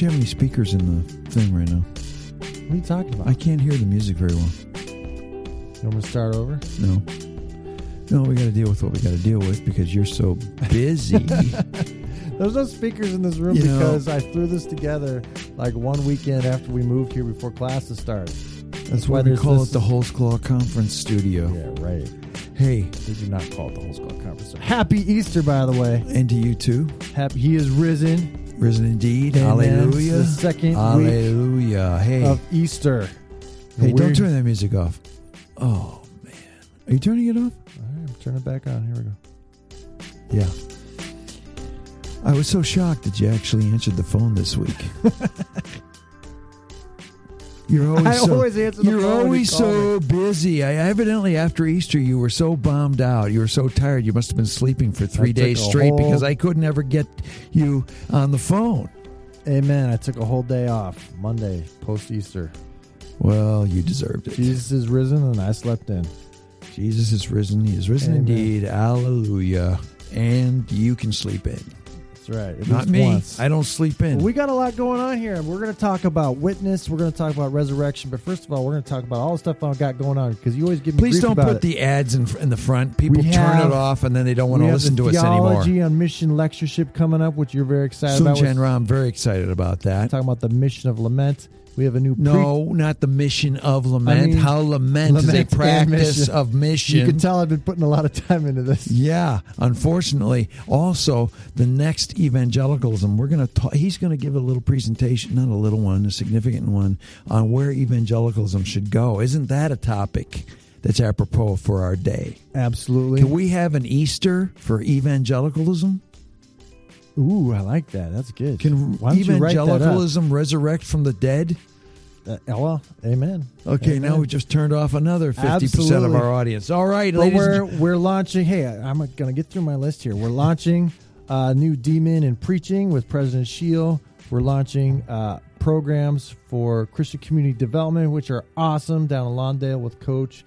You have any speakers in the thing right now? What are you talking about? I can't hear the music very well. you want me to start over? No. No, we got to deal with what we got to deal with because you're so busy. There's no speakers in this room You know- because I threw this together like one weekend after we moved here before classes started. That's why we there's call this- it the Holsclaw Conference Studio. Yeah, right. Hey, They do not call it the Holsclaw conference. Happy Easter, by the way. and to you too. Happy He is risen. Risen indeed. Amen. Hallelujah. The second week Hallelujah. Hey, of Easter. hey, don't turn that music off. Oh man, are you turning it off? All right, I'm turning it back on. Here we go. Yeah. I was so shocked that you actually answered the phone this week. You're always I so, always answer the You're phone always call so busy. I evidently after Easter you were so bombed out. You were so tired. You must have been sleeping for three took days straight whole- because I couldn't ever get you on the phone. Amen. I took a whole day off Monday post Easter. Well, you deserved it. Jesus is risen, and I slept in. Jesus is risen. He is risen Amen. indeed. Hallelujah. And you can sleep in. Right. At Not me. once. I don't sleep in. We got a lot going on here. We're going to talk about witness. We're going to talk about resurrection. But first of all, we're going to talk about all the stuff I've got going on because you always give me Please don't put it. the ads in, in the front. People We turn have- it off and then they don't want to listen to us anymore. theology on mission lectureship coming up, which you're very excited Sun about. We're Chan Rah, I'm very excited about that. talking about the mission of lament. We have a new pre- No, not the mission of lament. I mean, How lament, lament is a practice mission. of mission. You can tell I've been putting a lot of time into this. Yeah, unfortunately, also the next evangelicalism, we're going to talk. He's going to give a little presentation, not a little one, a significant one, on where evangelicalism should go. Isn't that a topic that's apropos for our day? Absolutely. Can we have an Easter for evangelicalism? Ooh, I like that. That's good. Can Why don't you write that evangelicalism resurrect from the dead? Uh, well, amen. Okay, Amen. now we just turned off another fifty percent of our audience. All right, But ladies. we're and- we're launching. Hey, I'm going to get through my list here. We're launching uh, new D.Min and preaching with President Shiell. We're launching uh, programs for Christian community development, which are awesome down in Lawndale with Coach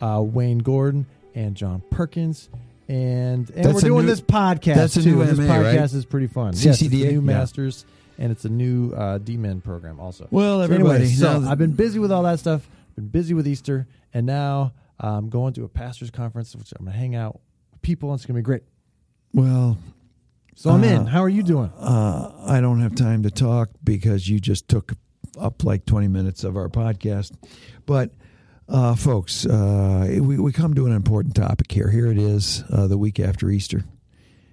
uh, Wayne Gordon and John Perkins. And and That's we're doing new- this podcast that's a too. new this MA, podcast right? is pretty fun. Yes, it's new Yeah. masters, and it's a new uh, D.Min program also. well, So anyway, so I've been busy with all that stuff. Been busy with Easter, and now I'm going to a pastors' conference, which I'm going to hang out with people, and it's going to be great. well, So I'm Uh, in. How are you doing? uh, I don't have time to talk because you just took up like 20 minutes of our podcast. But, uh, folks, uh, we, we come to an important topic here. Here it is, uh, the week after Easter.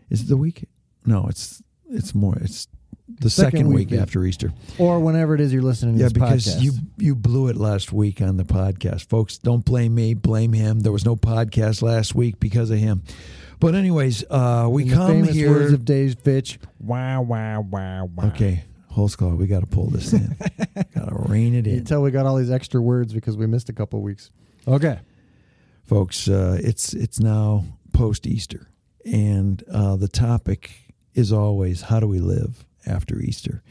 Is it the week? No, it's it's more. It's the second, Second week, week. after Easter. Or whenever it is you're listening to Yeah, this because podcast. you you blew it last week on the podcast, folks. Don't blame me, blame him. There was no podcast last week because of him. But anyways, uh, we In the come famous here. words of Dave Fitch. Wow, wow, wow, wow. okay, Holsclaw. We got to pull this in. got to rein it in, Until we got all these extra words because we missed a couple weeks. Okay. folks. Uh, it's it's now post Easter, and uh, the topic is always how do we live after Easter,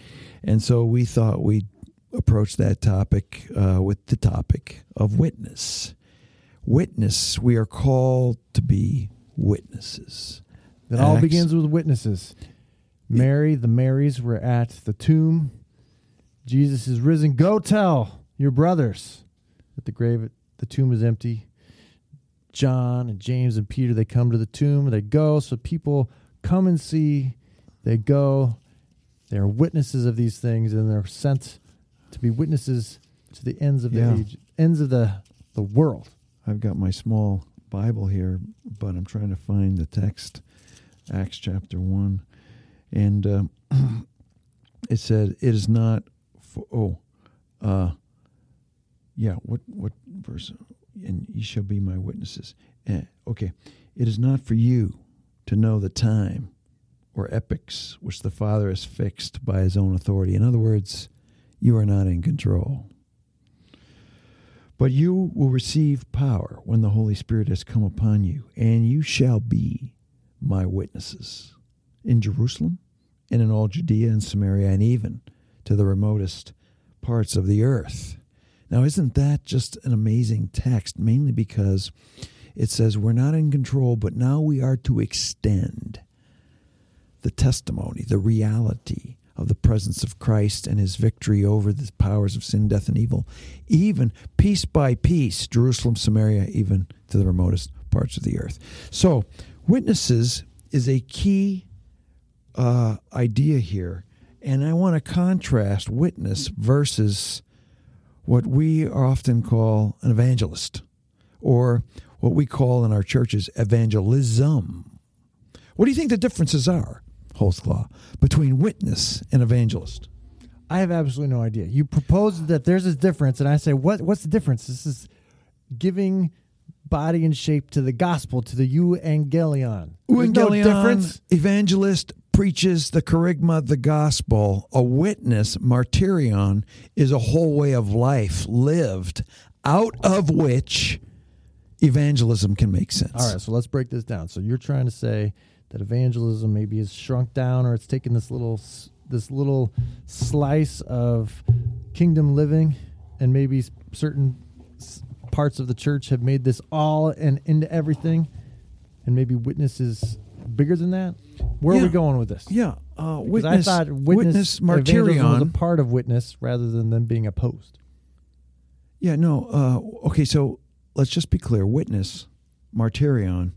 and so we thought we'd approach that topic uh, with the topic of witness. Witness. We are called to be witnesses. It all Acts- begins with witnesses. Mary, the Marys were at the tomb. Jesus is risen. Go tell your brothers that the grave, the tomb is empty. John and James and Peter, they come to the tomb. They go, so people come and see. They go. They are witnesses of these things, and they're sent to be witnesses to the ends of the age, ends of the the world. I've got my small Bible here, but I'm trying to find the text, Acts chapter 1. And uh, it said, It is not for, oh, uh, yeah, what, what verse? And ye shall be my witnesses. Eh, okay. It is not for you to know the time or epics which the Father has fixed by his own authority. In other words, you are not in control. But you will receive power when the Holy Spirit has come upon you, and you shall be my witnesses in Jerusalem and in all Judea and Samaria and even to the remotest parts of the earth. Now, isn't that just an amazing text? Mainly because it says we're not in control, but now we are to extend the testimony, the reality of the presence of Christ and his victory over the powers of sin, death, and evil, even piece by piece, Jerusalem, Samaria, even to the remotest parts of the earth. So, witnesses is a key uh, idea here. And I want to contrast witness versus what we often call an evangelist or what we call in our churches evangelism. What do you think the differences are, Holsclaw, between witness and evangelist? I have absolutely no idea. You propose that there's a difference, and I say, what? What's the difference? This is giving body and shape to the gospel, to the euangelion. There's no difference. evangelist preaches the kerygma, the gospel. A witness, martyrion, is a whole way of life lived out of which evangelism can make sense. All right, so let's break this down. So you're trying to say that evangelism maybe has shrunk down, or it's taken this little this little slice of kingdom living, and maybe certain parts of the church have made this all and into everything, and maybe witness is bigger than that. Where are we going with this? Yeah, uh, witness, I thought witness, witness evangelism was a martyrion. part of witness rather than them being opposed. Yeah, no. Uh, okay, so let's just be clear. Witness, martyrion,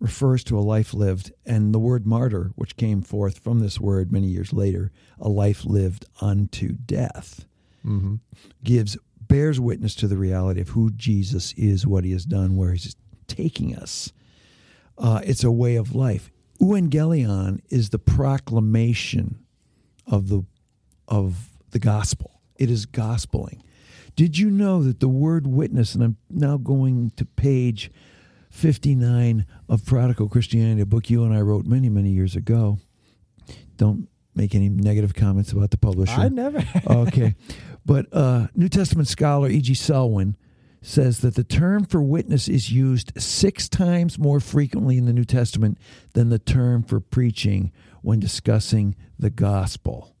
refers to a life lived, and the word martyr, which came forth from this word many years later, a life lived unto death, Mm-hmm. gives bears witness to the reality of who Jesus is, what he has done, where he's taking us. Uh, it's a way of life. Evangelion is the proclamation of the of the gospel. It is gospeling. Did you know that the word witness, and I'm now going to page 59 of Prodigal Christianity, a book you and I wrote many, many years ago. Don't make any negative comments about the publisher. I never. okay. But uh, New Testament scholar E.G. Selwyn says that the term for witness is used six times more frequently in the New Testament than the term for preaching when discussing the gospel.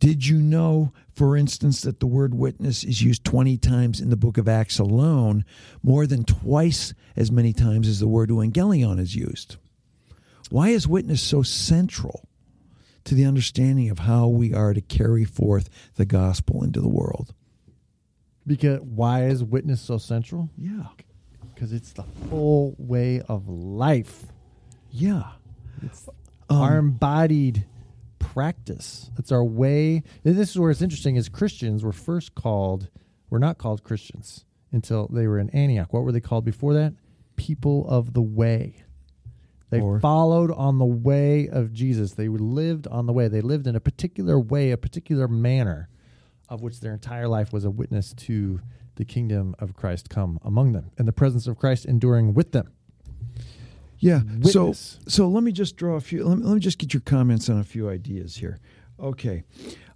Did you know, for instance, that the word witness is used 20 times in the book of Acts alone, more than twice as many times as the word evangelion is used? Why is witness so central to the understanding of how we are to carry forth the gospel into the world? because why is witness so central? Yeah. Because it's the whole way of life. Yeah. It's Um, our embodied practice. It's our way. This is where it's interesting. Is Christians were first called, were not called Christians until they were in Antioch. What were they called before that? People of the way. They Or- followed on the way of Jesus. They lived on the way. They lived in a particular way, a particular manner, of which their entire life was a witness to the kingdom of Christ come among them and the presence of Christ enduring with them. Yeah. So Witness. so let me just draw a few let me, let me just get your comments on a few ideas here. Okay.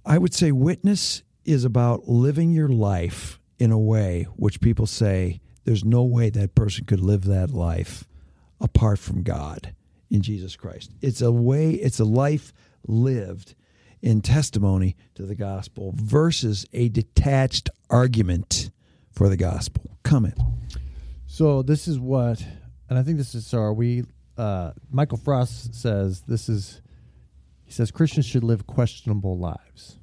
I would say witness is about living your life in a way which people say there's no way that person could live that life apart from God in Jesus Christ. It's a way it's a life lived in testimony to the gospel versus a detached argument for the gospel. Comment. So this is what, and I think this is so. Are we? Uh, Michael Frost says this is. He says Christians should live questionable lives.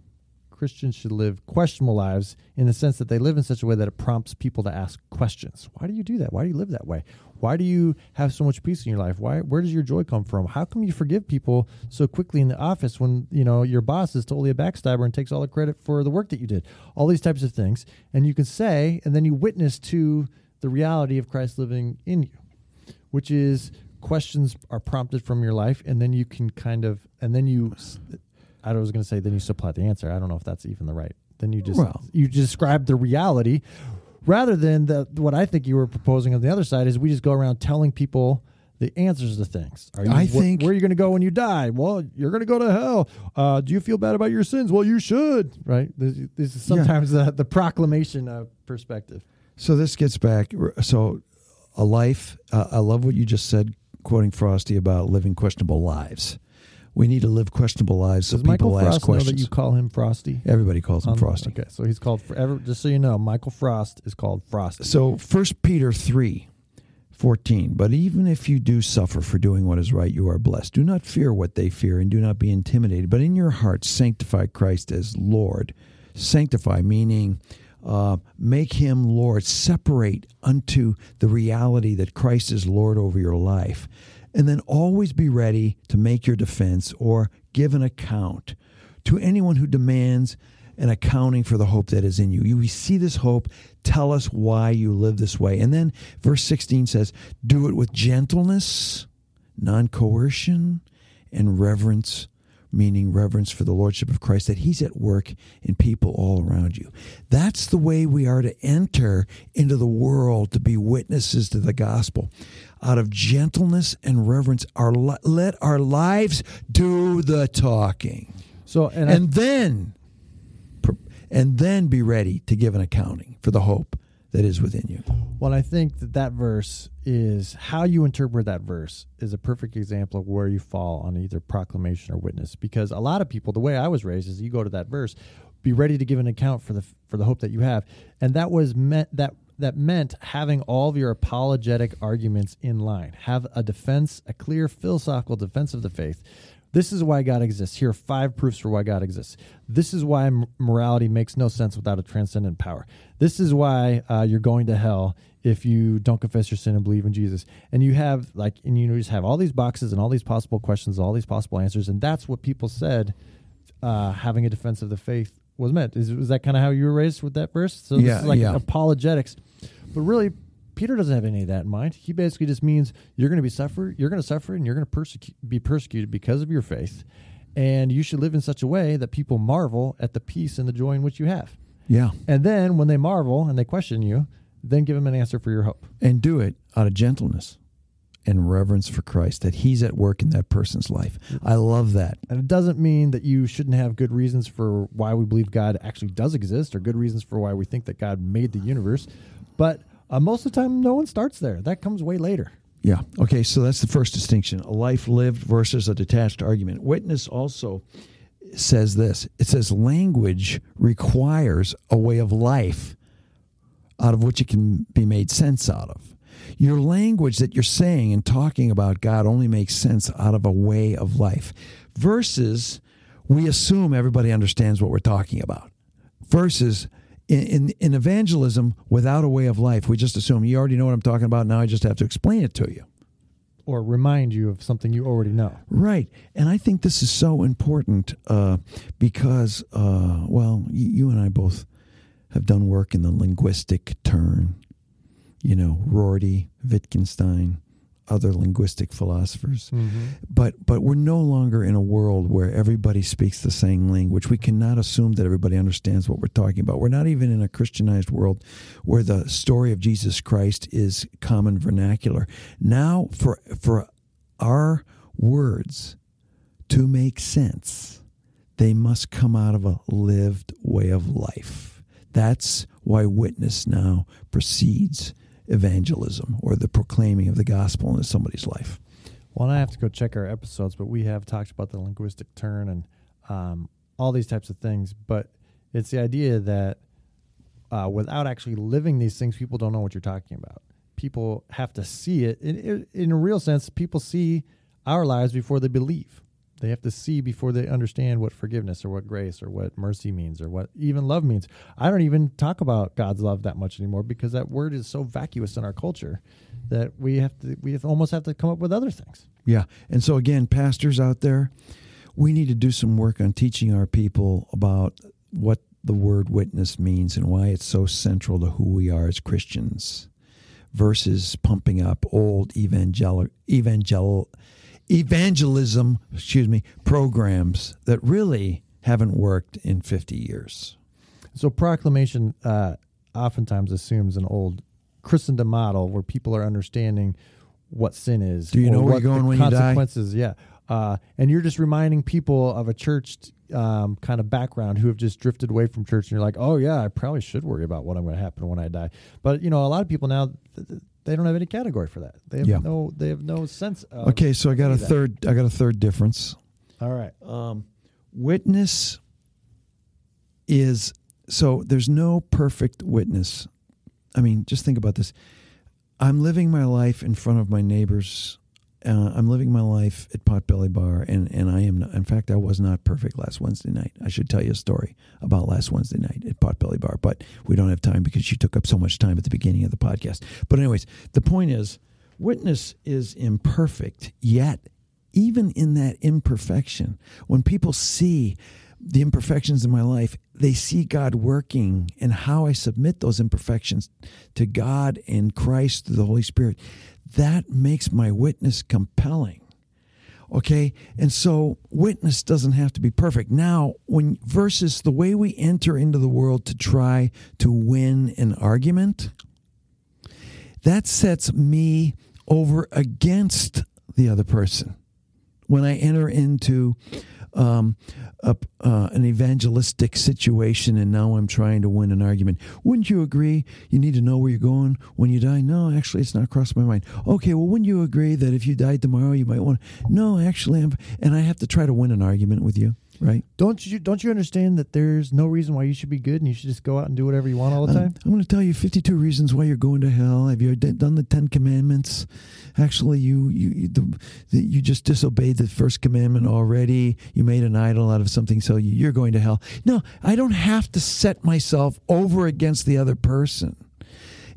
Christians should live questionable lives in the sense that they live in such a way that it prompts people to ask questions. Why do you do that? Why do you live that way? Why do you have so much peace in your life? Why? Where does your joy come from? How come you forgive people so quickly in the office when you know your boss is totally a backstabber and takes all the credit for the work that you did? All these types of things, and you can say, and then you witness to the reality of Christ living in you, which is questions are prompted from your life, and then you can kind of, and then you, I was going to say, then you supply the answer. I don't know if that's even the right. Then you just Well- you describe the reality, rather than the what I think you were proposing on the other side is we just go around telling people. The answers to things. Are you, I wh- think- where are you going to go when you die? Well, you're going to go to hell. Uh, do you feel bad about your sins? Well, you should. Right. This, this is Yeah. sometimes the, the proclamation of perspective. So this gets back. So, a life. Uh, I love what you just said, quoting Frosty about living questionable lives. We need to live questionable lives so Does people Michael ask Frost know that you call him Frosty? Everybody calls him Um, Frosty. Okay, so he's called forever. Just so you know, Michael Frost is called Frosty. So First Peter three. 14. But even if you do suffer for doing what is right, you are blessed. Do not fear what they fear, and do not be intimidated. But in your hearts, sanctify Christ as Lord. Sanctify, meaning uh, make him Lord. Separate unto the reality that Christ is Lord over your life. And then always be ready to make your defense or give an account to anyone who demands an accounting for the hope that is in you. You see this hope, tell us why you live this way. And then verse 16 says, Do it with gentleness, non coercion, and reverence meaning reverence for the Lordship of Christ, that He's at work in people all around you. That's the way we are to enter into the world to be witnesses to the gospel. Out of gentleness and reverence, our let our lives do the talking. So and, and I, then and then be ready to give an accounting for the hope that is within you. Well, I think that that verse is how you interpret that verse is a perfect example of where you fall on either proclamation or witness. Because a lot of people, the way I was raised, is you go to that verse, be ready to give an account for the for the hope that you have, and that was meant that that meant having all of your apologetic arguments in line, have a defense, a clear philosophical defense of the faith this is why God exists. Here are five proofs for why God exists. This is why morality makes no sense without a transcendent power. This is why uh, you're going to hell if you don't confess your sin and believe in Jesus. And you have like, and you just have all these boxes and all these possible questions, all these possible answers, and that's what people said. Uh, having a defense of the faith was meant. Is was that kind of how you were raised with that verse? So this yeah, is like yeah. apologetics, but really Peter doesn't have any of that in mind. He basically just means you're going to be suffer, you're going to suffer, and you're going to persecute, be persecuted because of your faith, and you should live in such a way that people marvel at the peace and the joy in which you have. Yeah. And then when they marvel and they question you, then give them an answer for your hope. And do it out of gentleness and reverence for Christ, that He's at work in that person's life. I love that. And it doesn't mean that you shouldn't have good reasons for why we believe God actually does exist or good reasons for why we think that God made the universe. But uh, most of the time, no one starts there. That comes way later. Yeah. Okay. So that's the first distinction: a life lived versus a detached argument. Witness also says this. It says language requires a way of life out of which it can be made sense out of. Your language that you're saying and talking about God only makes sense out of a way of life. Versus, we assume everybody understands what we're talking about. Versus, in, in, in evangelism without a way of life, we just assume you already know what I'm talking about. Now I just have to explain it to you. Or remind you of something you already know. Right. And I think this is so important uh, because, uh, well, you, you and I both have done work in the linguistic turn. You know, Rorty, Wittgenstein, other linguistic philosophers. Mm-hmm. But but we're no longer in a world where everybody speaks the same language. We cannot assume that everybody understands what we're talking about. We're not even in a Christianized world where the story of Jesus Christ is common vernacular. Now for for our words to make sense, they must come out of a lived way of life. That's why witness now proceeds evangelism or the proclaiming of the gospel into somebody's life. Well, I have to go check our episodes, but we have talked about the linguistic turn and um, all these types of things. But it's the idea that uh, without actually living these things, people don't know what you're talking about. People have to see it. In, in a real sense, people see our lives before they believe. They have to see before they understand what forgiveness or what grace or what mercy means or what even love means. I don't even talk about God's love that much anymore because that word is so vacuous in our culture that we have to we have almost have to come up with other things. Yeah. And so again, pastors out there, we need to do some work on teaching our people about what the word witness means and why it's so central to who we are as Christians versus pumping up old evangel evangel evangelism, excuse me, programs that really haven't worked in 50 years. So proclamation uh, oftentimes assumes an old Christendom model where people are understanding what sin is. Do you know where you're going when you die? Consequences, yeah. Uh, and you're just reminding people of a church um, kind of background who have just drifted away from church, and you're like, oh yeah, I probably should worry about what I'm going to happen when I die. But you know, a lot of people now they don't have any category for that. They have yeah. no they have no sense. of okay, so I got a that. third. I got a third difference. All right. Um, witness is so there's no perfect witness. I mean, just think about this. I'm living my life in front of my neighbors. Uh, I'm living my life at Potbelly Bar, and, and I am. Not, in fact, I was not perfect last Wednesday night. I should tell you a story about last Wednesday night at Potbelly Bar, but we don't have time because you took up so much time at the beginning of the podcast. But anyways, the point is, witness is imperfect, yet even in that imperfection, when people see the imperfections in my life, they see God working and how I submit those imperfections to God and Christ through the Holy Spirit. That makes my witness compelling. Okay? And so witness doesn't have to be perfect. Now, when versus the way we enter into the world to try to win an argument, that sets me over against the other person. When I enter into um, a, uh, an evangelistic situation and now I'm trying to win an argument. Wouldn't you agree you need to know where you're going when you die? No, actually, it's not crossed my mind. Okay, well, wouldn't you agree that if you died tomorrow, you might want No, actually, I'm, and I have to try to win an argument with you right? Don't you don't you understand that there's no reason why you should be good and you should just go out and do whatever you want all the time? I'm going to tell you 52 reasons why you're going to hell. Have you done the 10 commandments? Actually, you you you, the, the, you just disobeyed the first commandment already. You made an idol out of something, so you're going to hell. No, I don't have to set myself over against the other person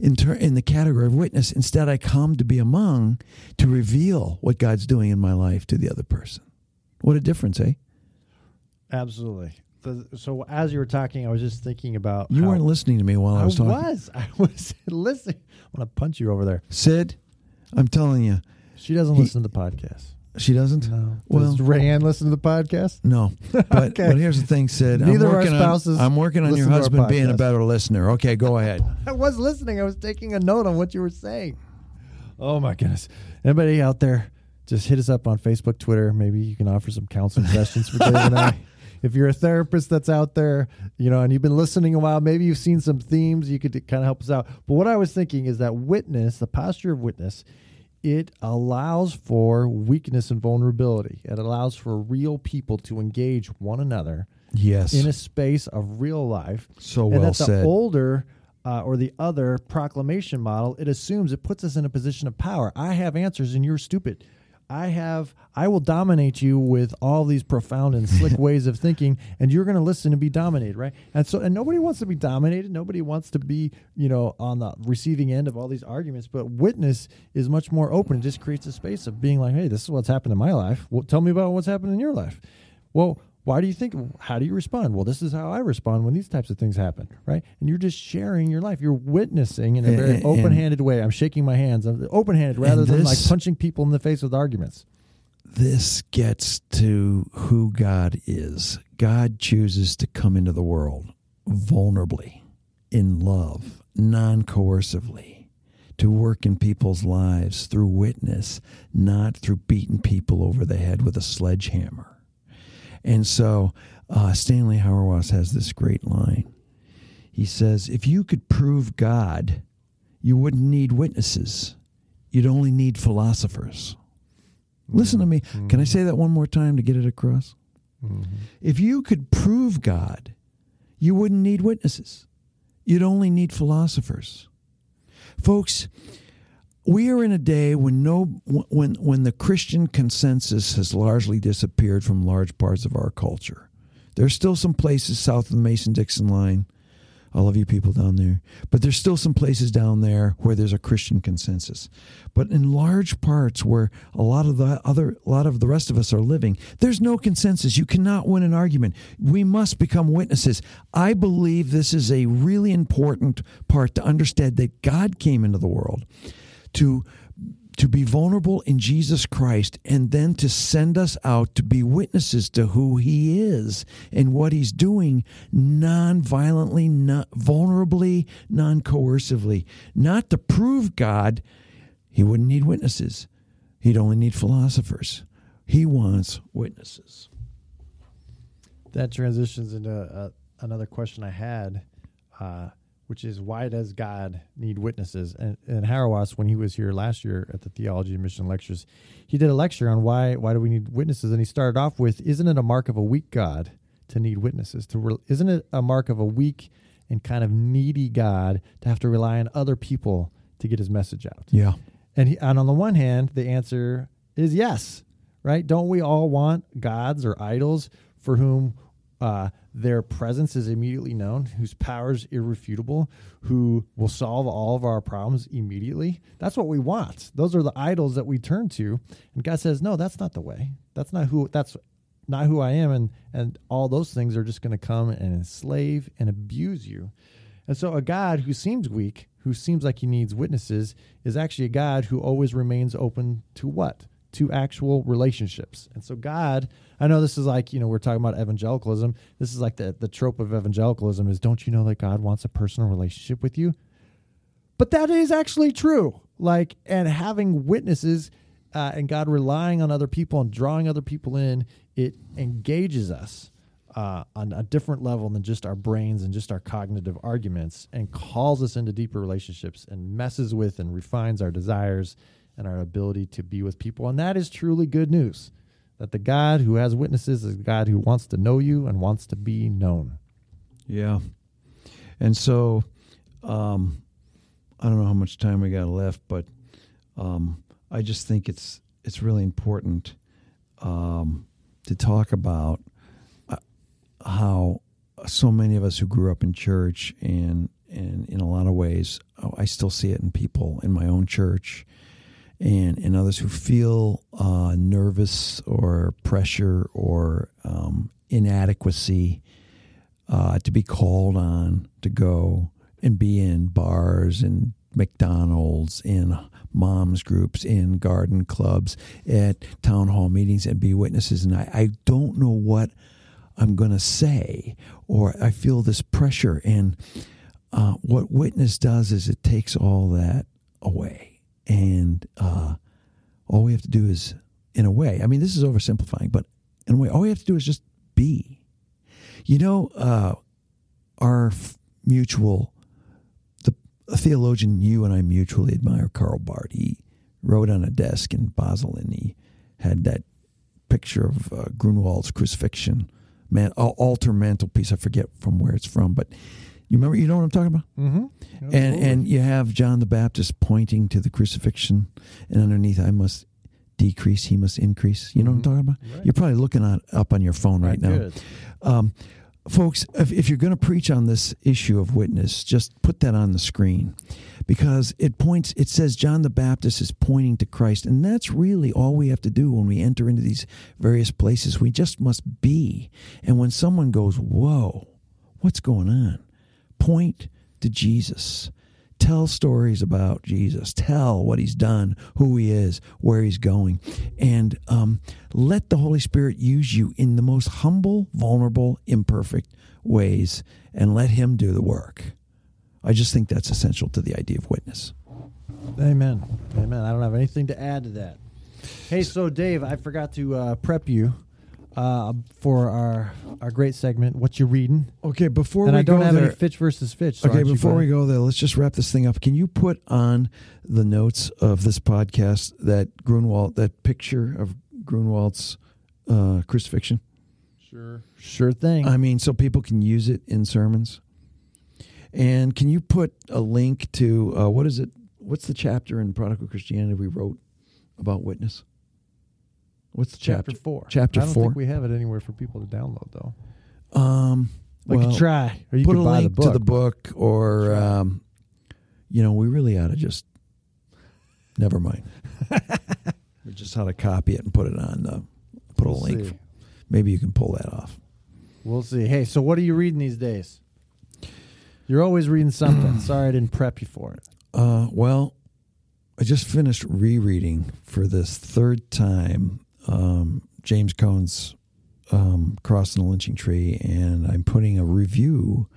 in, ter- in the category of witness. Instead, I come to be among to reveal what God's doing in my life to the other person. What a difference, eh? Absolutely. The, so as you were talking, I was just thinking about you weren't listening to me while I, I was talking. I was. I was listening. I want to punch you over there, Sid. I'm telling you, she doesn't he, listen to the podcast. She doesn't. No. Well, Does Rayanne listen to the podcast? No. But okay. but here's the thing, Sid. Neither I'm working our spouses. On, I'm working on your husband being a better listener. Okay, go ahead. I was listening. I was taking a note on what you were saying. Oh my goodness! Anybody out there? Just hit us up on Facebook, Twitter. Maybe you can offer some counseling sessions for Dave and I if you're a therapist that's out there, you know, and you've been listening a while, maybe you've seen some themes, you could kind of help us out. But what I was thinking is that witness, the posture of witness, it allows for weakness and vulnerability. It allows for real people to engage one another. Yes. In a space of real life. So and well that the said. older uh, or the other proclamation model, it assumes it puts us in a position of power. I have answers and you're stupid. I have I will dominate you with all these profound and slick ways of thinking and you're going to listen and be dominated, right? And so and nobody wants to be dominated, nobody wants to be, you know, on the receiving end of all these arguments, but witness is much more open. It just creates a space of being like, "Hey, this is what's happened in my life. Well, tell me about what's happened in your life." Well, why do you think how do you respond? Well this is how i respond when these types of things happen right? And you're just sharing your life. You're witnessing in a very and, open-handed way. I'm shaking my hands. I'm open-handed rather than like punching people in the face with arguments. This gets to who god is. God chooses to come into the world vulnerably in love non-coercively to work in people's lives through witness not through beating people over the head with a sledgehammer and so uh, Stanley Hauerwas has this great line. He says, If you could prove God, you wouldn't need witnesses. You'd only need philosophers. Mm-hmm. Listen to me. Mm-hmm. Can I say that one more time to get it across? Mm-hmm. If you could prove God, you wouldn't need witnesses. You'd only need philosophers. Folks, we are in a day when no when when the Christian consensus has largely disappeared from large parts of our culture. There's still some places south of the Mason-Dixon line. all of you people down there. But there's still some places down there where there's a Christian consensus. But in large parts where a lot of the other a lot of the rest of us are living, there's no consensus. You cannot win an argument. We must become witnesses. I believe this is a really important part to understand that God came into the world to to be vulnerable in Jesus Christ and then to send us out to be witnesses to who he is and what he's doing non-violently, not vulnerably, non-coercively. Not to prove God, he wouldn't need witnesses. He'd only need philosophers. He wants witnesses. That transitions into uh, another question I had. Uh, which is why does God need witnesses? And, and Hauerwas, when he was here last year at the Theology and Mission Lectures, he did a lecture on why why do we need witnesses? And he started off with, "Isn't it a mark of a weak God to need witnesses? To re- isn't it a mark of a weak and kind of needy God to have to rely on other people to get his message out. Yeah. And he, and on the one hand, the answer is yes, right? Don't we all want gods or idols for whom uh, their presence is immediately known, whose power is irrefutable, who will solve all of our problems immediately? That's what we want. Those are the idols that we turn to. And God says, no, that's not the way. That's not who. That's not who I am. And and all those things are just going to come and enslave and abuse you. And so, a God who seems weak, who seems like he needs witnesses, is actually a God who always remains open to what? To actual relationships. And so, God, I know this is like, you know, we're talking about evangelicalism. This is like the, the trope of evangelicalism is don't you know that God wants a personal relationship with you? But that is actually true. Like, and having witnesses uh, and God relying on other people and drawing other people in, it engages us uh, on a different level than just our brains and just our cognitive arguments and calls us into deeper relationships and messes with and refines our desires and our ability to be with people. And that is truly good news that the God who has witnesses is God who wants to know you and wants to be known. Yeah. And so, um, I don't know how much time we got left, but um, I just think it's it's really important um, to talk about uh, how so many of us who grew up in church and and in a lot of ways oh, I still see it in people in my own church and in others who feel uh, nervous or pressure or um, inadequacy uh, to be called on to go and be in bars and McDonald's in moms groups in garden clubs at town hall meetings and be witnesses. And I, I don't know what I'm going to say or I feel this pressure. And uh, what witness does is it takes all that away and uh, all we have to do is in a way I mean this is oversimplifying but in a way all we have to do is just be you know uh, our f- mutual a theologian you and I mutually admire, Karl Barth. He wrote on a desk in Basel, and he had that picture of uh, Grunewald's crucifixion, man, altar mantelpiece. I forget from where it's from, but you remember, you know what I'm talking about? Mm-hmm. And and you have John the Baptist pointing to the crucifixion, and underneath, I must decrease, he must increase. You know mm-hmm. what I'm mm-hmm. talking about? Right. You're probably looking at up on your phone right, right now. Um, folks, if, if you're going to preach on this issue of witness, just put that on the screen because it points, it says John the Baptist is pointing to Christ. And that's really all we have to do when we enter into these various places. We just must be. And when someone goes, Whoa, what's going on? Point to Jesus. Tell stories about Jesus. Tell what he's done, who he is, where he's going. And um, let the Holy Spirit use you in the most humble, vulnerable, imperfect ways and let him do the work. I just think that's essential to the idea of witness. Amen. Amen. I don't have anything to add to that. Hey, so Dave, I forgot to uh, prep you uh, for our our great segment. What you reading? Okay, before and we I don't go have there, any Fitch versus Fitch. So okay, before we go there, let's just wrap this thing up. Can you put on the notes of this podcast that Grunewald, that picture of Grunewald's uh, crucifixion? Sure, sure thing. I mean, so people can use it in sermons. And can you put a link to uh, what is it? What's the chapter in Prodigal Christianity we wrote about witness? What's the chapter? Chapter four. Chapter I don't four. think we have it anywhere for people to download though. Um, We well, could try, or you put could a buy link the book. to the book, or um, you know, we really ought to just. Never mind. we just ought to copy it and put it on the. Put We'll a link. see. Maybe you can pull that off. We'll see. Hey, so what are you reading these days? You're always reading something. Sorry I didn't prep you for it. Uh, well, I just finished rereading for this third time um, James Cone's um, Crossing the Lynching Tree, and I'm putting a review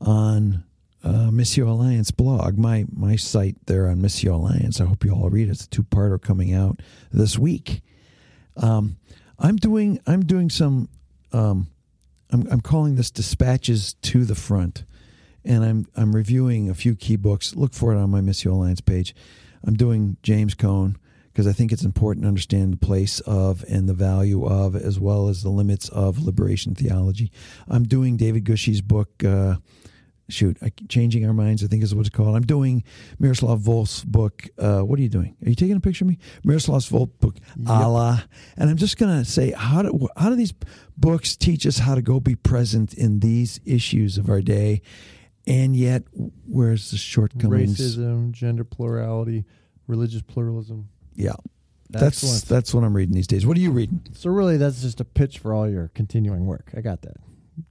on uh, Missio Alliance blog, my my site there on Missio Alliance. I hope you all read it. It's a two parter coming out this week. Um, I'm doing I'm doing some um, I'm I'm calling this dispatches to the front, and I'm I'm reviewing a few key books. Look for it on my Missio Alliance page. I'm doing James Cone because I think it's important to understand the place of and the value of, as well as the limits of liberation theology. I'm doing David Gushee's book, uh, shoot, I, changing our minds. I think is what it's called. I'm doing Miroslav Volf's book. Uh, what are you doing? Are you taking a picture of me? Miroslav Volf's book, Yep. Allah. And I'm just gonna say, how do how do these books teach us how to go be present in these issues of our day? And yet, where's the shortcomings? Racism, gender plurality, religious pluralism. Yeah, that's Excellent. that's what I'm reading these days. What are you reading? So really, that's just a pitch for all your continuing work. I got that.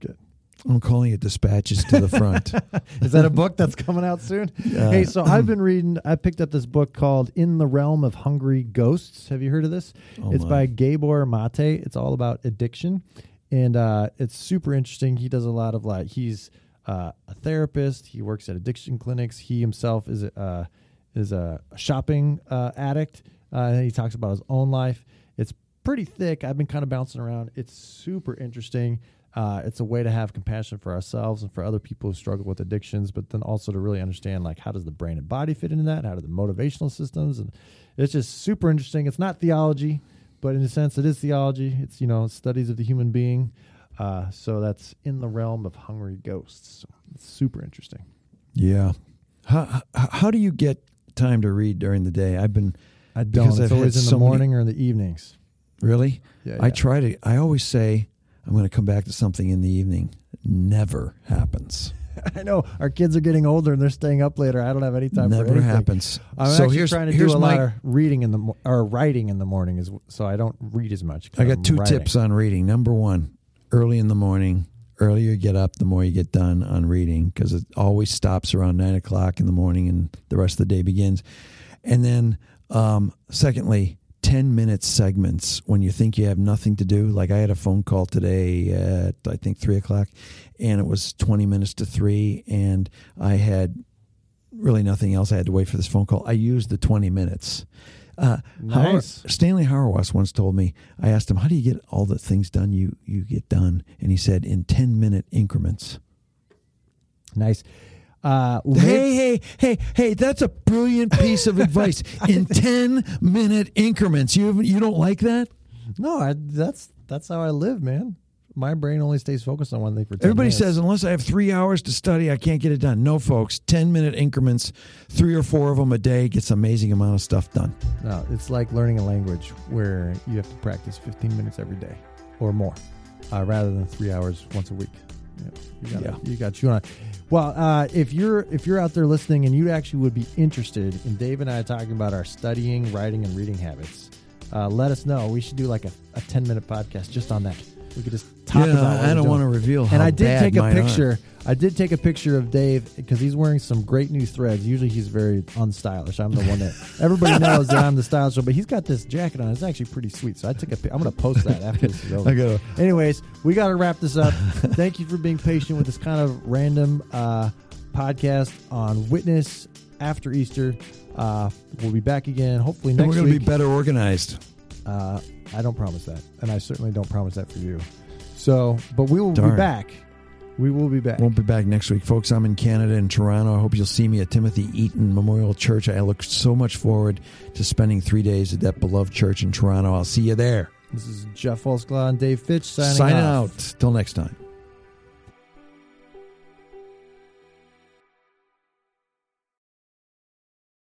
Good. I'm calling it Dispatches to the Front. Is that a book that's coming out soon? Uh, hey, so I've been reading. I picked up this book called "In the Realm of Hungry Ghosts." Have you heard of this? Oh, it's my. by Gabor Mate. It's all about addiction, and uh, it's super interesting. He does a lot of like he's uh, a therapist. He works at addiction clinics. He himself is a, uh, is a shopping uh, addict. Uh, he talks about his own life. It's pretty thick. I've been kind of bouncing around. It's super interesting. Uh, it's a way to have compassion for ourselves and for other people who struggle with addictions, but then also to really understand like how does the brain and body fit into that? How do the motivational systems? And it's just super interesting. It's not theology, but in a sense, it is theology. It's you know studies of the human being. Uh, so that's in the realm of hungry ghosts. It's super interesting. Yeah. How, how how do you get time to read during the day? I've been I don't. I've It's always in the so many- morning or in the evenings. really. Yeah, I yeah. try to. I always say I'm going to come back to something in the evening. Never happens. I know our kids are getting older and they're staying up later. I don't have any time. for Never anything. happens. I'm so actually here's trying to here's do a my. lot of reading in the mo- or writing in the morning, is so I don't read as much. I got I'm two writing. tips on reading. Number one, early in the morning. Earlier you get up, the more you get done on reading because it always stops around nine o'clock in the morning and the rest of the day begins. And then, um, secondly, 10 minute segments when you think you have nothing to do. Like I had a phone call today at, I think, three o'clock, and it was 20 minutes to three, and I had really nothing else. I had to wait for this phone call. I used the 20 minutes. Uh, Howard- Nice. Stanley Hauerwas once told me, I asked him, how do you get all the things done you, you get done? And he said, in 10 minute increments. Nice. Uh, Hey, hey, hey, hey, that's a brilliant piece of advice. In 10 minute increments. You, you don't like that? no, I, that's that's how I live, man. My brain only stays focused on one thing for. 10 Everybody minutes. says, unless I have three hours to study, I can't get it done. No, folks, 10 minute increments, three or four of them a day gets an amazing amount of stuff done. no. It's like learning a language where you have to practice 15 minutes every day or more, uh, rather than three hours once a week. Yeah, you got Yeah. you got you on. Well, uh, if you're if you're out there listening and you actually would be interested in Dave and I talking about our studying, writing, and reading habits, uh, let us know. We should do like a, a 10 minute podcast just on that. We could just talk Yeah, about. I don't want to reveal how And I did take a mine are. picture. I did take a picture of Dave because he's wearing some great new threads. Usually he's very unstylish. I'm the one that everybody knows that I'm the stylish one, but he's got this jacket on. It's actually pretty sweet. So I took a. I'm going to post that after this is over. Anyways, we got to wrap this up. Thank you for being patient with this kind of random uh, podcast on Witness after Easter. Uh, we'll be back again hopefully And next we're going to be better organized. Uh, I don't promise that, and I certainly don't promise that for you. So, but we will Darn. be back. We will be back. Won't be back next week, folks. I'm in Canada in Toronto. I hope you'll see me at Timothy Eaton Memorial Church. I look so much forward to spending three days at that beloved church in Toronto. I'll see you there. This is Geoff Holsclaw and Dave Fitch signing Sign off. out. Till next time.